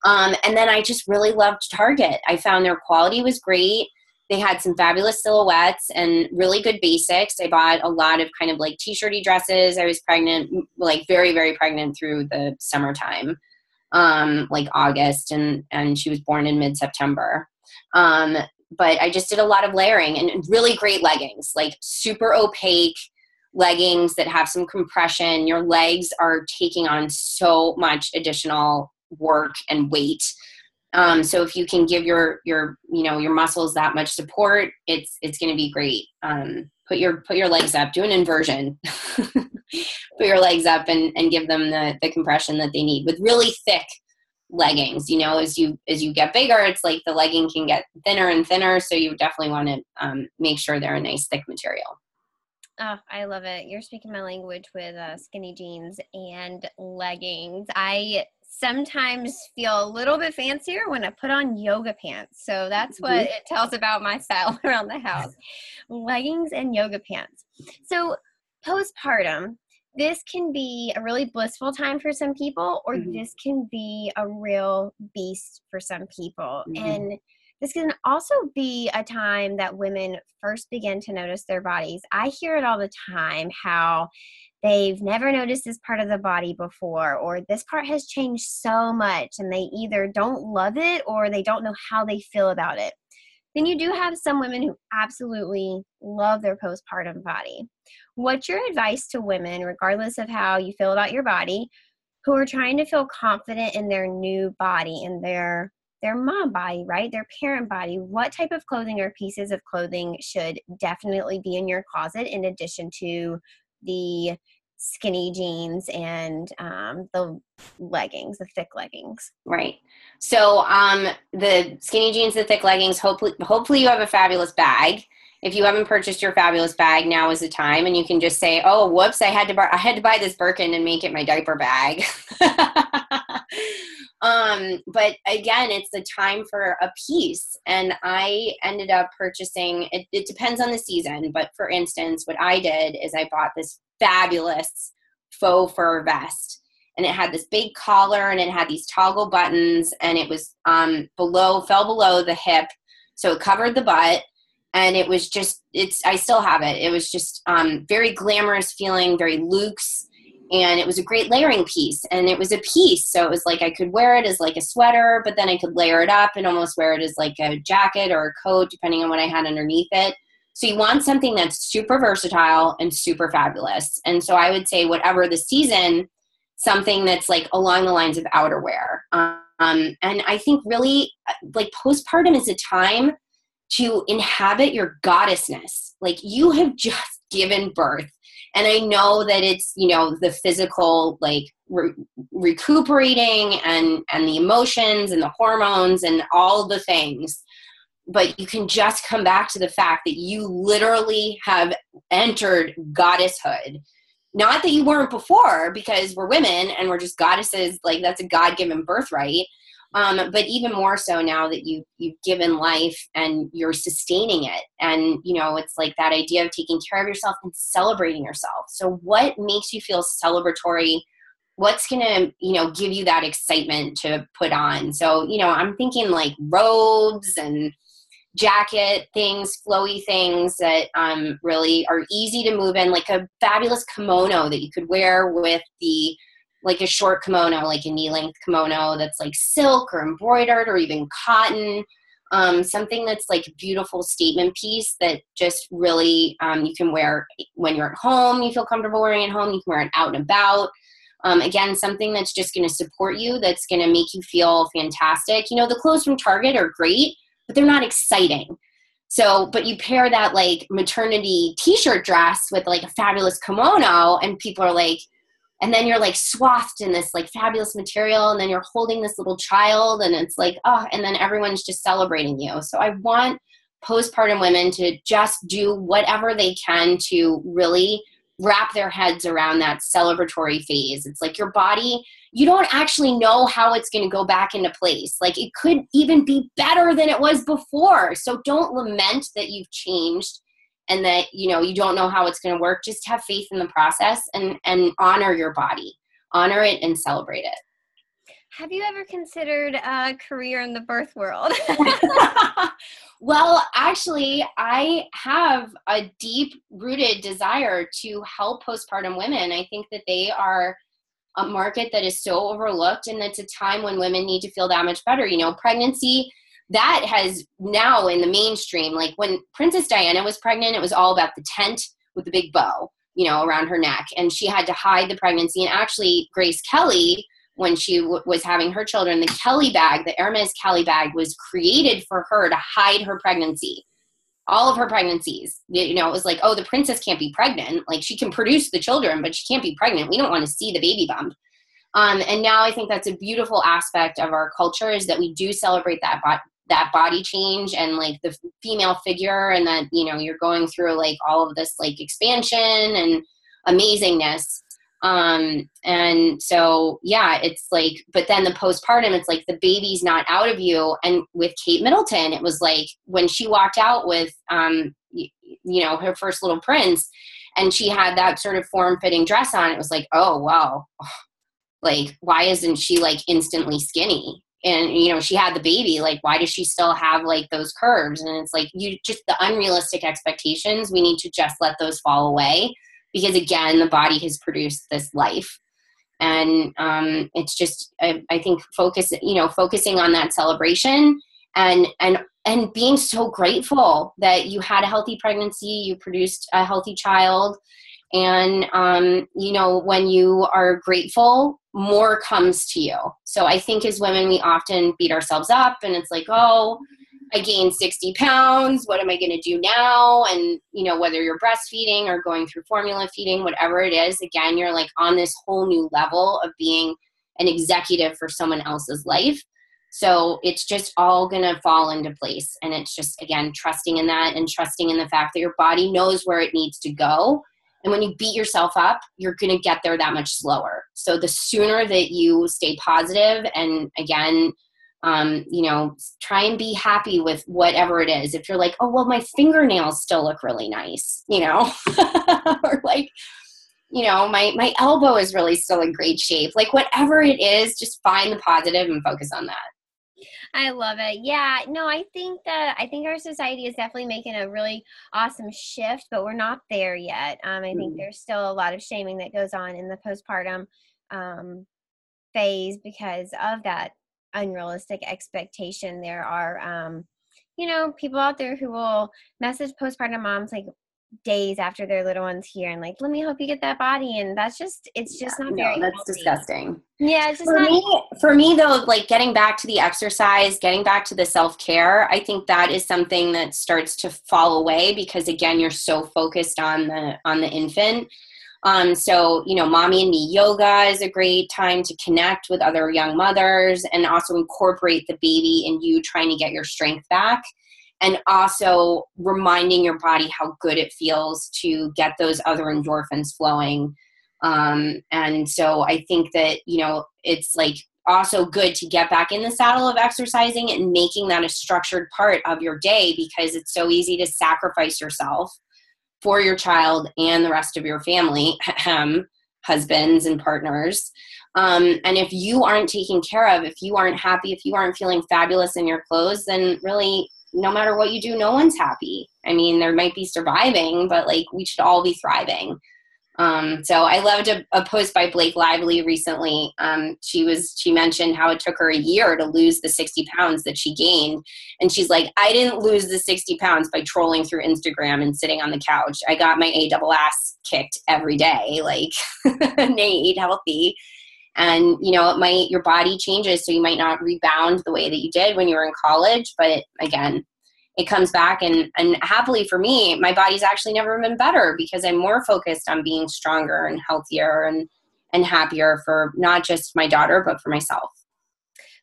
Um, and then I just really loved Target. I found their quality was great. They had some fabulous silhouettes and really good basics. I bought a lot of kind of like t-shirty dresses. I was pregnant, like very, very pregnant through the summertime um, like August, and and she was born in mid September. Um, but I just did a lot of layering and really great leggings, like super opaque leggings that have some compression. Your legs are taking on so much additional work and weight. Um, so if you can give your your you know your muscles that much support, it's it's going to be great. Um, put your put your legs up do an inversion put your legs up and, and give them the, the compression that they need with really thick leggings you know as you as you get bigger it's like the legging can get thinner and thinner so you definitely want to um, make sure they're a nice thick material Oh, I love it. You're speaking my language with uh, skinny jeans and leggings. I sometimes feel a little bit fancier when I put on yoga pants. So that's what mm-hmm. it tells about my style around the house leggings and yoga pants. So, postpartum, this can be a really blissful time for some people, or mm-hmm. this can be a real beast for some people. Mm-hmm. And this can also be a time that women first begin to notice their bodies. I hear it all the time how they've never noticed this part of the body before, or this part has changed so much, and they either don't love it or they don't know how they feel about it. then you do have some women who absolutely love their postpartum body. What's your advice to women, regardless of how you feel about your body, who are trying to feel confident in their new body, in their their mom body, right? Their parent body. What type of clothing or pieces of clothing should definitely be in your closet in addition to the skinny jeans and um, the leggings, the thick leggings. Right. So um, the skinny jeans, the thick leggings. Hopefully, hopefully you have a fabulous bag. If you haven't purchased your fabulous bag, now is the time, and you can just say, "Oh, whoops! I had to buy, I had to buy this Birkin and make it my diaper bag." um, but again, it's the time for a piece, and I ended up purchasing. It, it depends on the season, but for instance, what I did is I bought this fabulous faux fur vest and it had this big collar and it had these toggle buttons and it was um, below fell below the hip so it covered the butt and it was just it's i still have it it was just um, very glamorous feeling very luxe and it was a great layering piece and it was a piece so it was like i could wear it as like a sweater but then i could layer it up and almost wear it as like a jacket or a coat depending on what i had underneath it so you want something that's super versatile and super fabulous. And so I would say, whatever the season, something that's like along the lines of outerwear. Um, and I think really, uh, like postpartum is a time to inhabit your goddessness. Like you have just given birth. And I know that it's, you know, the physical, like re- recuperating and, and the emotions and the hormones and all the things but you can just come back to the fact that you literally have entered goddesshood not that you weren't before because we're women and we're just goddesses like that's a god-given birthright um, but even more so now that you you've given life and you're sustaining it. And you know it's like that idea of taking care of yourself and celebrating yourself. So what makes you feel celebratory? What's to you know give you that excitement to put on? So you know i'm thinking like robes and jacket things, flowy things that um, really are easy to move in, like a fabulous kimono that you could wear with the like a short kimono, like a knee length kimono that's like silk or embroidered or even cotton. Um, something that's like a beautiful statement piece that just really um, you can wear when you're at home, you feel comfortable wearing at home, you can wear it out and about. Um, again, something that's just going to support you, that's going to make you feel fantastic. You know, the clothes from Target are great, but they're not exciting. So, but you pair that like maternity t shirt dress with like a fabulous kimono, and people are like, and then you're like swathed in this like fabulous material, and then you're holding this little child, and it's like, oh, and then everyone's just celebrating you. So, I want postpartum women to just do whatever they can to really wrap their heads around that celebratory phase. It's like your body, you don't actually know how it's going to go back into place. Like it could even be better than it was before. So don't lament that you've changed and that you know you don't know how it's going to work. Just have faith in the process and and honor your body. Honor it and celebrate it. Have you ever considered a career in the birth world? well, actually, I have a deep rooted desire to help postpartum women. I think that they are a market that is so overlooked, and it's a time when women need to feel that much better. You know, pregnancy that has now in the mainstream. Like when Princess Diana was pregnant, it was all about the tent with the big bow, you know, around her neck, and she had to hide the pregnancy. And actually, Grace Kelly when she w- was having her children, the Kelly bag, the Hermes Kelly bag, was created for her to hide her pregnancy. All of her pregnancies, you know, it was like, oh, the princess can't be pregnant. Like she can produce the children, but she can't be pregnant. We don't want to see the baby bump. Um, and now I think that's a beautiful aspect of our culture is that we do celebrate that that body change and like the female figure, and that you know you're going through like all of this like expansion and amazingness. Um and so yeah it's like but then the postpartum it's like the baby's not out of you. And with kate middleton it was like when she walked out with um you, you know her first little prince and she had that sort of form-fitting dress on it was like oh wow. Like why isn't she like instantly skinny and you know she had the baby like why does she still have like those curves? And it's like you just the unrealistic expectations we need to just let those fall away because again the body has produced this life. And um, it's just I, I, think focus you know focusing on that celebration and and and being so grateful that you had a healthy pregnancy you produced a healthy child and um, you know when you are grateful more comes to you so i think as women we often beat ourselves up and it's like oh i gained 60 pounds what am i going to do now and you know whether you're breastfeeding or going through formula feeding whatever it is again you're like on this whole new level of being an executive for someone else's life so it's just all going to fall into place. And it's just, again, trusting in that and trusting in the fact that your body knows where it needs to go. And when you beat yourself up, you're going to get there that much slower. So the sooner that you stay positive and again, um, you know, try and be happy with whatever it is. If you're like, oh, well, my fingernails still look really nice, you know, or like, you know, my, my elbow is really still in great shape. Like, whatever it is, just find the positive and focus on that. I love it. Yeah, no, I think that I think our society is definitely making a really awesome shift, but we're not there yet. Um, I think mm. there's still a lot of shaming that goes on in the postpartum um, phase because of that unrealistic expectation. There are, um, you know, people out there who will message postpartum moms like, days after their little ones here and like let me help you get that body and that's just it's just yeah, not very no, that's healthy. disgusting. Yeah it's just for not- me for me though like getting back to the exercise getting back to the self-care i think that is something that starts to fall away because again you're so focused on the on the infant. Um, so you know mommy and me yoga is a great time to connect with other young mothers and also incorporate the baby and you trying to get your strength back and also reminding your body how good it feels to get those other endorphins flowing. Um, and so i think that you know it's like also good to get back in the saddle of exercising and making that a structured part of your day because it's so easy to sacrifice yourself for your child and the rest of your family husbands and partners. Um, and if you aren't taken care of if you aren't happy if you aren't feeling fabulous in your clothes then really no matter what you do, no one's happy. I mean, there might be surviving, but like we should all be thriving. Um, so I loved a, a, post by Blake Lively recently. Um, she was she mentioned how it took her a year to lose the 60 pounds that she gained, and she's like, I didn't lose the 60 pounds by trolling through Instagram and sitting on the couch. I got my a double ass kicked every day, like eat healthy, and you know it might your body changes so you might not rebound the way that you did when you were in college but again it comes back and and happily for me my body's actually never been better because i'm more focused on being stronger and healthier and and happier for not just my daughter but for myself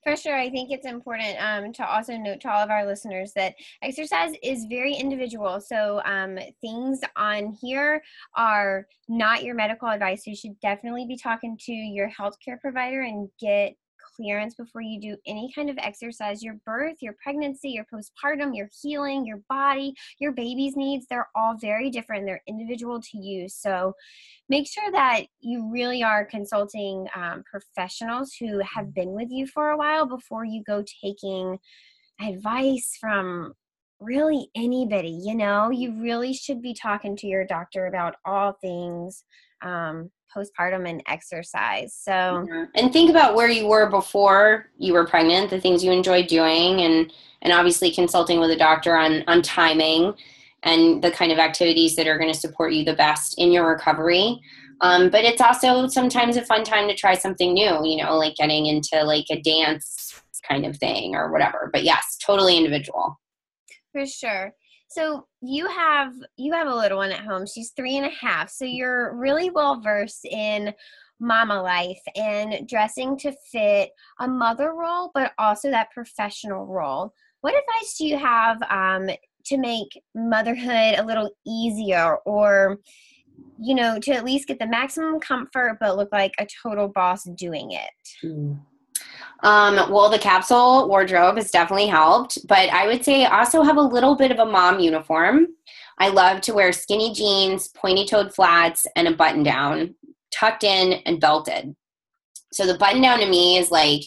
for sure. I think it's important um, to also note to all of our listeners that exercise is very individual. So um, things on here are not your medical advice. You should definitely be talking to your healthcare provider and get clearance before you do any kind of exercise. Your birth, your pregnancy, your postpartum, your healing, your body, your baby's needs, they're all very different. They're individual to you. So make sure that you really are consulting um, professionals who have been with you for a while before you go taking advice from really anybody you know you really should be talking to your doctor about all things um, postpartum and exercise. So, mm-hmm. and think about where you were before you were pregnant, the things you enjoyed doing, and and obviously consulting with a doctor on on timing and the kind of activities that are going to support you the best in your recovery. Um, but it's also sometimes a fun time to try something new, you know, like getting into like a dance kind of thing or whatever. But yes, totally individual. For sure. So you have you have a little one at home. She's three and a half. So you're really well versed in mama life and dressing to fit a mother role, but also that professional role. What advice do you have um, to make motherhood a little easier, or you know, to at least get the maximum comfort but look like a total boss doing it? Mm. Um, well, the capsule wardrobe has definitely helped, but I would say also have a little bit of a mom uniform. I love to wear skinny jeans, pointy toed flats, and a button down, tucked in and belted. So the button down to me is like,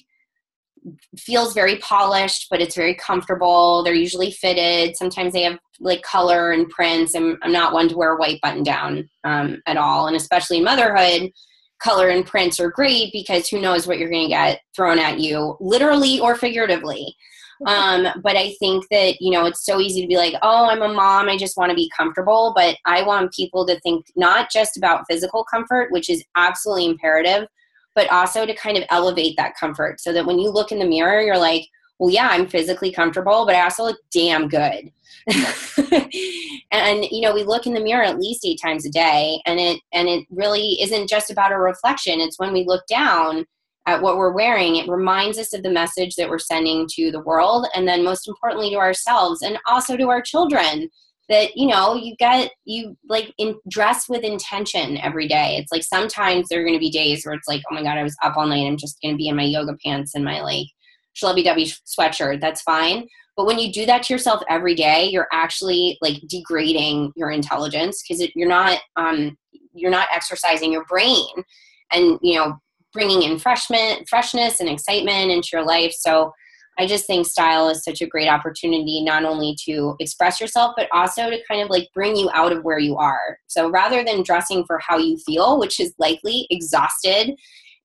feels very polished, but it's very comfortable. They're usually fitted. Sometimes they have like color and prints. And I'm not one to wear a white button down um, at all. And especially in motherhood, color and prints are great because who knows what you're going to get thrown at you, literally or figuratively. um, but I think that, you know, it's so easy to be like, oh, I'm a mom. I just want to be comfortable. But I want people to think not just about physical comfort, which is absolutely imperative, but also to kind of elevate that comfort so that when you look in the mirror, you're like, well, yeah, I'm physically comfortable, but I also look damn good. and you know, we look in the mirror at least eight times a day, and it and it really isn't just about a reflection. It's when we look down at what we're wearing, it reminds us of the message that we're sending to the world, and then most importantly to ourselves, and also to our children. That you know, you get you like in dress with intention every day. It's like sometimes there are going to be days where it's like, oh my god, I was up all night. I'm just going to be in my yoga pants and my like schlubby dubby sweatshirt. That's fine. But when you do that to yourself every day, you're actually like degrading your intelligence because you're not um, you're not exercising your brain and you know bringing in freshman freshness and excitement into your life. So I just think style is such a great opportunity not only to express yourself but also to kind of like bring you out of where you are. So rather than dressing for how you feel, which is likely exhausted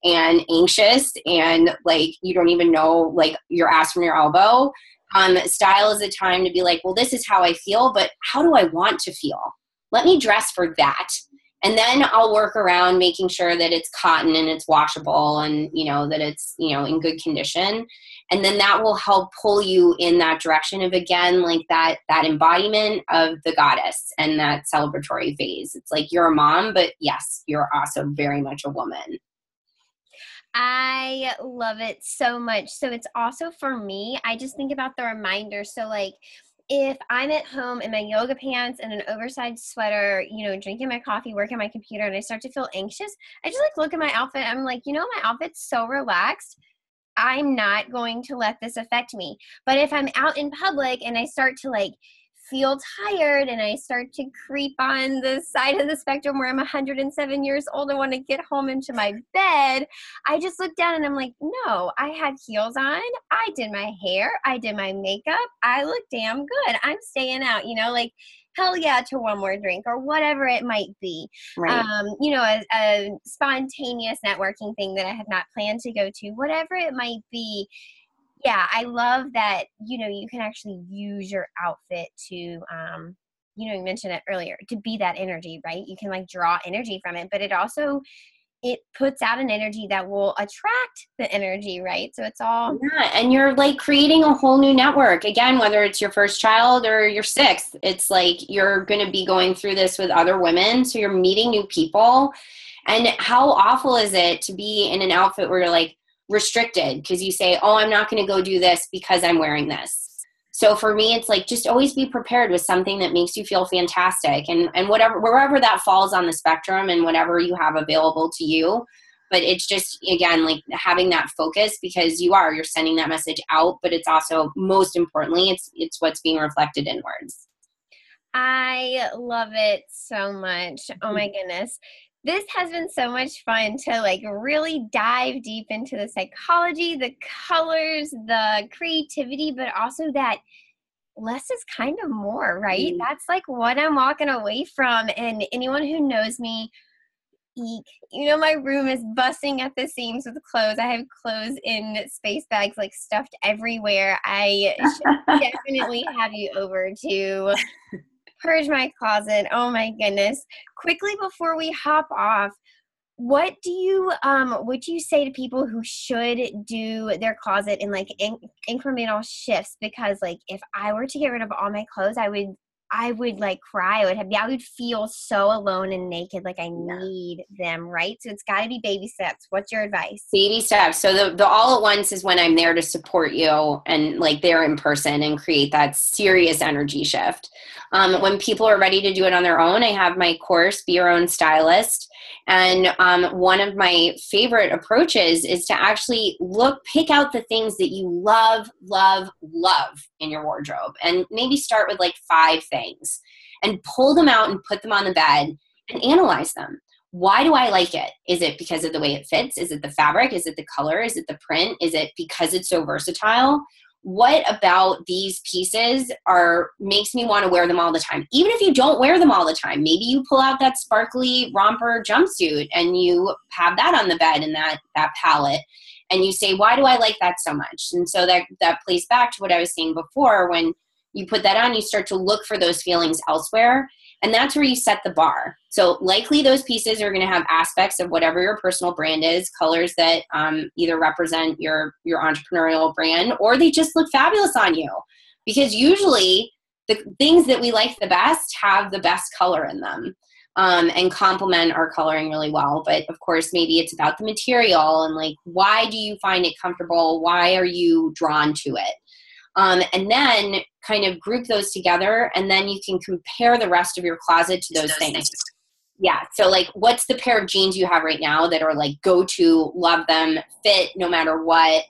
and anxious and like you don't even know like your ass from your elbow. Um, style is a time to be like well this is how i feel but how do i want to feel? Let me dress for that. And then i'll work around making sure that it's cotton and it's washable and you know that it's you know in good condition. And then that will help pull you in that direction of again like that that embodiment of the goddess and that celebratory phase. It's like you're a mom but yes you're also very much a woman I love it so much. So it's also for me, I just think about the reminder. So, like, if I'm at home in my yoga pants and an oversized sweater, you know, drinking my coffee, working my computer, and I start to feel anxious, I just like look at my outfit. I'm like, you know, my outfit's so relaxed. I'm not going to let this affect me. But if I'm out in public and I start to like feel tired and I start to creep on the side of the spectrum where I'm 107 years old and want to get home into my bed, I just look down and I'm like, no, I had heels on. I did my hair. I did my makeup. I look damn good. I'm staying out, you know, like hell yeah to one more drink or whatever it might be. Right. Um, you know, a, a spontaneous networking thing that I had not planned to go to, whatever it might be yeah, I love that, you know, you can actually use your outfit to, um, you know, you mentioned it earlier, to be that energy, right? You can like draw energy from it, but it also, it puts out an energy that will attract the energy, right? So it's all. Yeah, and you're like creating a whole new network. Again, whether it's your first child or your sixth, it's like you're going to be going through this with other women. So you're meeting new people. And how awful is it to be in an outfit where you're like, restricted because you say, oh, I'm not going to go do this because I'm wearing this. So for me, it's like just always be prepared with something that makes you feel fantastic and, and whatever, wherever that falls on the spectrum and whatever you have available to you. But it's just, again, like having that focus because you are, you're sending that message out, but it's also most importantly, it's, it's what's being reflected inwards. I love it so much. Oh my mm-hmm. goodness this has been so much fun to like really dive deep into the psychology, the colors, the creativity, but also that less is kind of more, right? Mm. That's like what I'm walking away from. And anyone who knows me, eek, you know, my room is busting at the seams with clothes. I have clothes in space bags like stuffed everywhere. I definitely have you over to purge my closet. Oh my goodness. Quickly before we hop off, what do you um would you say to people who should do their closet in like in- incremental shifts because like if i were to get rid of all my clothes i would I would like cry. I would have, I would feel so alone and naked. Like I need them, right? So it's got to be baby steps. What's your advice? Baby steps. So the, the all at once is when I'm there to support you and like there in person and create that serious energy shift. Um, when people are ready to do it on their own, I have my course, Be Your Own Stylist. And um, one of my favorite approaches is to actually look, pick out the things that you love, love, love in your wardrobe. And maybe start with like five things and pull them out and put them on the bed and analyze them. Why do I like it? Is it because of the way it fits? Is it the fabric? Is it the color? Is it the print? Is it because it's so versatile? what about these pieces are makes me want to wear them all the time even if you don't wear them all the time maybe you pull out that sparkly romper jumpsuit and you have that on the bed in that that palette and you say why do i like that so much? And so that that plays back to what i was saying before when you put that on you start to look for those feelings elsewhere and that's where you set the bar. So likely those pieces are going to have aspects of whatever your personal brand is colors that um, either represent your your entrepreneurial brand or they just look fabulous on you. Because usually the things that we like the best have the best color in them um, and complement our coloring really well. But of course, maybe it's about the material and like, why do you find it comfortable? Why are you drawn to it? Um, and then kind of group those together, and then you can compare the rest of your closet to those, those things. things. Yeah. So, like, what's the pair of jeans you have right now that are like go to, love them, fit no matter what?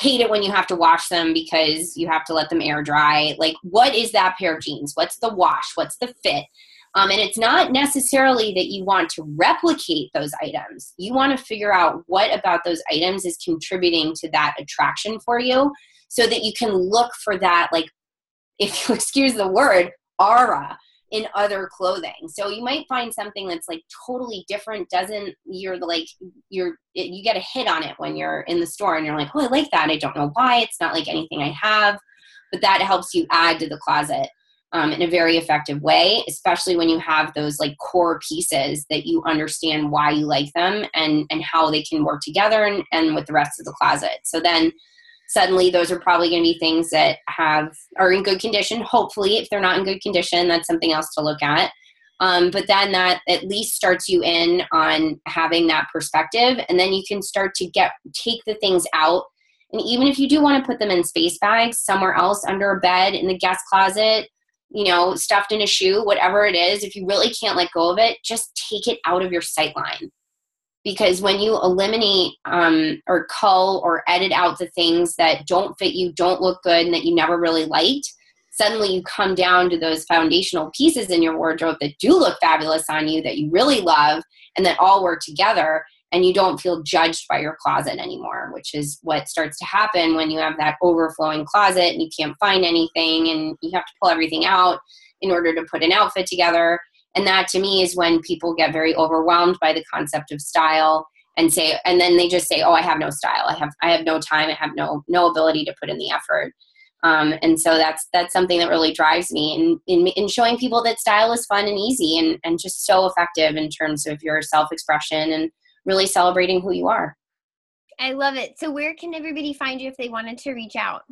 hate it when you have to wash them because you have to let them air dry. Like, what is that pair of jeans? What's the wash? What's the fit? Um, and it's not necessarily that you want to replicate those items. You want to figure out what about those items is contributing to that attraction for you so that you can look for that, like, if you excuse the word, aura in other clothing. So you might find something that's like totally different. Doesn't you're like you're you get a hit on it when you're in the store and you're like, oh, I like that. I don't know why. It's not like anything I have, but that helps you add to the closet um, in a very effective way, especially when you have those like core pieces that you understand why you like them and and how they can work together and, and with the rest of the closet. So then suddenly those are probably going to be things that have are in good condition. Hopefully, if they're not in good condition, that's something else to look at. Um, but then that at least starts you in on having that perspective, and then you can start to get take the things out and even if you do want to put them in space bags somewhere else under a bed in the guest closet you know, stuffed in a shoe, whatever it is, if you really can't let go of it, just take it out of your sight line. Because when you eliminate um, or cull or edit out the things that don't fit you, don't look good, and that you never really liked, suddenly you come down to those foundational pieces in your wardrobe that do look fabulous on you, that you really love, and that all work together and you don't feel judged by your closet anymore, which is what starts to happen when you have that overflowing closet and you can't find anything and you have to pull everything out in order to put an outfit together. And that to me is when people get very overwhelmed by the concept of style and say and then they just say, "Oh, I have no style. I have I have no time. I have no no ability to put in the effort." Um, and so that's that's something that really drives me in, in, in showing people that style is fun and easy and, and just so effective in terms of your self-expression and really celebrating who you are. I love it. So, where can everybody find you if they wanted to reach out?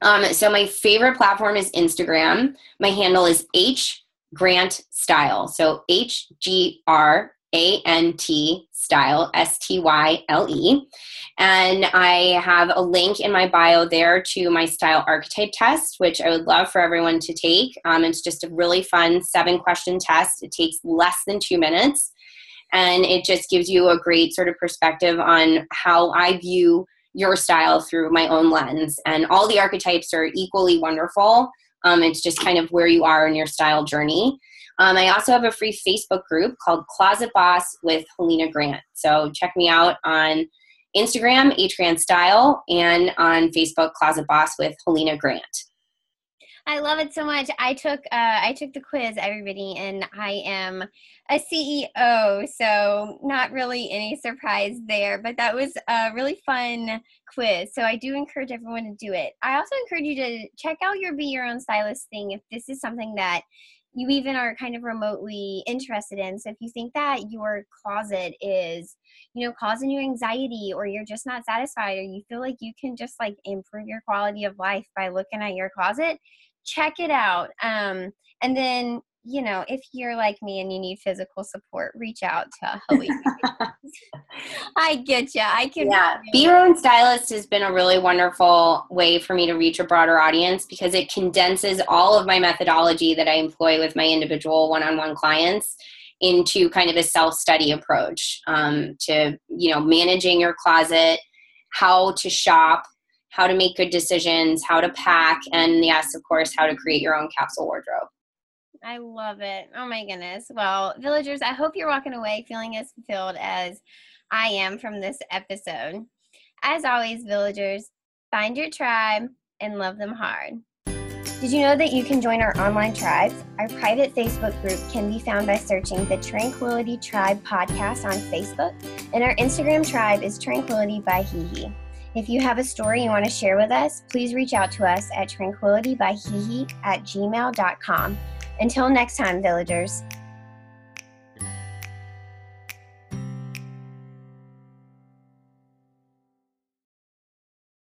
Um, so, my favorite platform is Instagram. My handle is H Grant Style. So, H G R A N T Style, S T Y L E. And I have a link in my bio there to my style archetype test, which I would love for everyone to take. Um, it's just a really fun seven question test. It takes less than two minutes and it just gives you a great sort of perspective on how I view your style through my own lens. And all the archetypes are equally wonderful. Um, it's just kind of where you are in your style journey. Um, I also have a free Facebook group called Closet Boss with Helena Grant. So check me out on Instagram, Grant Style, and on Facebook, Closet Boss with Helena Grant. I love it so much. I took uh, I took the quiz, everybody, and I am a CEO, so not really any surprise there. But that was a really fun quiz, so I do encourage everyone to do it. I also encourage you to check out your Be Your Own Stylist thing if this is something that you even are kind of remotely interested in. So if you think that your closet is, you know, causing you anxiety or you're just not satisfied or you feel like you can just like improve your quality of life by looking at your closet, check it out. Um, and then, you know, if you're like me and you need physical support, reach out to Helena. I get you. I can. Yeah. Be your own stylist has been a really wonderful way for me to reach a broader audience because it condenses all of my methodology that I employ with my individual one on one clients into kind of a self study approach um, to, you know, managing your closet, how to shop, how to make good decisions, how to pack, and yes, of course, how to create your own capsule wardrobe. I love it. Oh my goodness. Well, villagers, I hope you're walking away feeling as fulfilled as I am from this episode. As always, villagers, find your tribe and love them hard. Did you know that you can join our online tribes? Our private Facebook group can be found by searching the Tranquility Tribe podcast on Facebook, and our Instagram tribe is Tranquility by HeHe. If you have a story you want to share with us, please reach out to us at tranquilitybyhehe at gmail.com. Until next time, villagers,